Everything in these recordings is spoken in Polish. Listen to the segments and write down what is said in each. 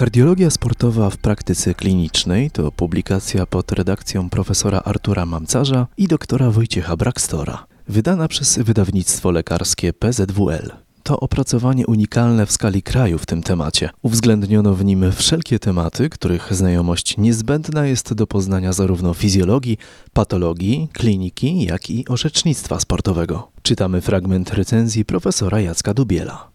Kardiologia sportowa w praktyce klinicznej to publikacja pod redakcją profesora Artura Mamcarza i doktora Wojciecha Brakstora, wydana przez wydawnictwo lekarskie PZWL. To opracowanie unikalne w skali kraju w tym temacie. Uwzględniono w nim wszelkie tematy, których znajomość niezbędna jest do poznania zarówno fizjologii, patologii, kliniki, jak i orzecznictwa sportowego. Czytamy fragment recenzji profesora Jacka Dubiela.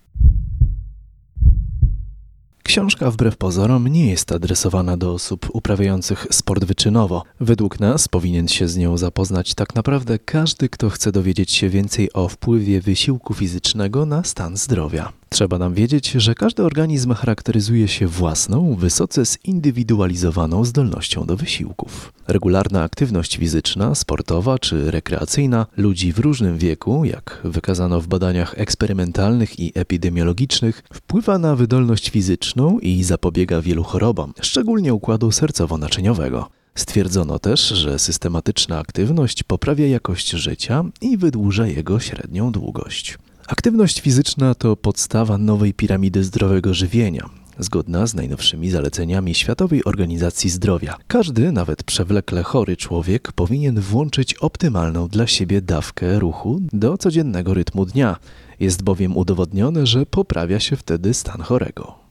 Książka wbrew pozorom nie jest adresowana do osób uprawiających sport wyczynowo. Według nas powinien się z nią zapoznać tak naprawdę każdy, kto chce dowiedzieć się więcej o wpływie wysiłku fizycznego na stan zdrowia. Trzeba nam wiedzieć, że każdy organizm charakteryzuje się własną, wysoce zindywidualizowaną zdolnością do wysiłków. Regularna aktywność fizyczna, sportowa czy rekreacyjna ludzi w różnym wieku, jak wykazano w badaniach eksperymentalnych i epidemiologicznych, wpływa na wydolność fizyczną i zapobiega wielu chorobom, szczególnie układu sercowo-naczyniowego. Stwierdzono też, że systematyczna aktywność poprawia jakość życia i wydłuża jego średnią długość. Aktywność fizyczna to podstawa nowej piramidy zdrowego żywienia, zgodna z najnowszymi zaleceniami Światowej Organizacji Zdrowia. Każdy, nawet przewlekle chory człowiek, powinien włączyć optymalną dla siebie dawkę ruchu do codziennego rytmu dnia. Jest bowiem udowodnione, że poprawia się wtedy stan chorego.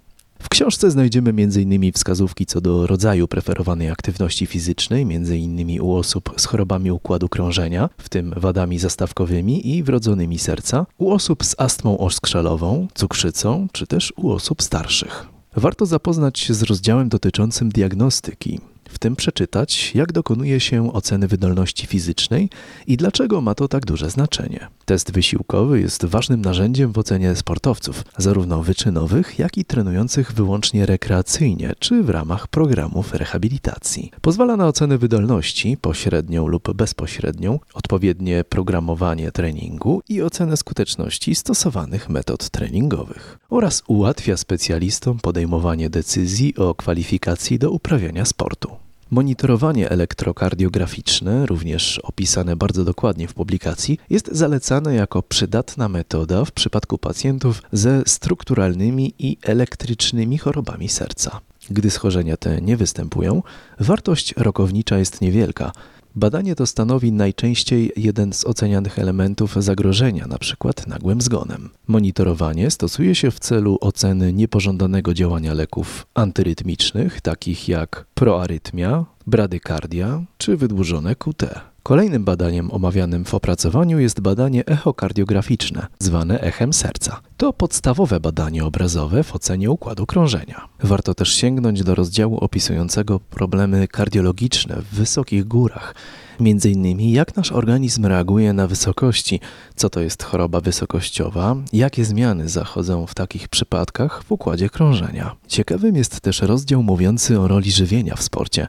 W książce znajdziemy m.in. wskazówki co do rodzaju preferowanej aktywności fizycznej, m.in. u osób z chorobami układu krążenia, w tym wadami zastawkowymi i wrodzonymi serca, u osób z astmą oskrzelową, cukrzycą, czy też u osób starszych. Warto zapoznać się z rozdziałem dotyczącym diagnostyki, w tym przeczytać, jak dokonuje się oceny wydolności fizycznej i dlaczego ma to tak duże znaczenie. Test wysiłkowy jest ważnym narzędziem w ocenie sportowców, zarówno wyczynowych, jak i trenujących wyłącznie rekreacyjnie czy w ramach programów rehabilitacji. Pozwala na ocenę wydolności pośrednią lub bezpośrednią, odpowiednie programowanie treningu i ocenę skuteczności stosowanych metod treningowych oraz ułatwia specjalistom podejmowanie decyzji o kwalifikacji do uprawiania sportu. Monitorowanie elektrokardiograficzne, również opisane bardzo dokładnie w publikacji, jest zalecane jako przydatna metoda w przypadku pacjentów ze strukturalnymi i elektrycznymi chorobami serca. Gdy schorzenia te nie występują, wartość rokownicza jest niewielka, Badanie to stanowi najczęściej jeden z ocenianych elementów zagrożenia, np. nagłym zgonem. Monitorowanie stosuje się w celu oceny niepożądanego działania leków antyrytmicznych, takich jak proarytmia, bradykardia czy wydłużone QT. Kolejnym badaniem omawianym w opracowaniu jest badanie echokardiograficzne, zwane echem serca. To podstawowe badanie obrazowe w ocenie układu krążenia. Warto też sięgnąć do rozdziału opisującego problemy kardiologiczne w wysokich górach, między innymi jak nasz organizm reaguje na wysokości, co to jest choroba wysokościowa, jakie zmiany zachodzą w takich przypadkach w układzie krążenia. Ciekawym jest też rozdział mówiący o roli żywienia w sporcie.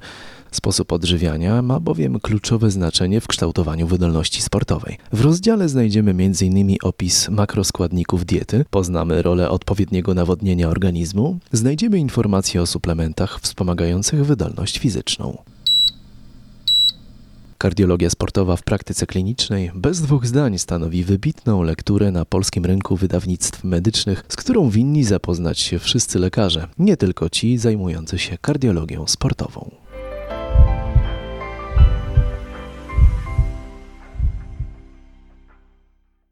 Sposób odżywiania ma bowiem kluczowe znaczenie w kształtowaniu wydolności sportowej. W rozdziale znajdziemy m.in. opis makroskładników diety, poznamy rolę odpowiedniego nawodnienia organizmu, znajdziemy informacje o suplementach wspomagających wydolność fizyczną. Kardiologia sportowa w praktyce klinicznej bez dwóch zdań stanowi wybitną lekturę na polskim rynku wydawnictw medycznych, z którą winni zapoznać się wszyscy lekarze, nie tylko ci zajmujący się kardiologią sportową.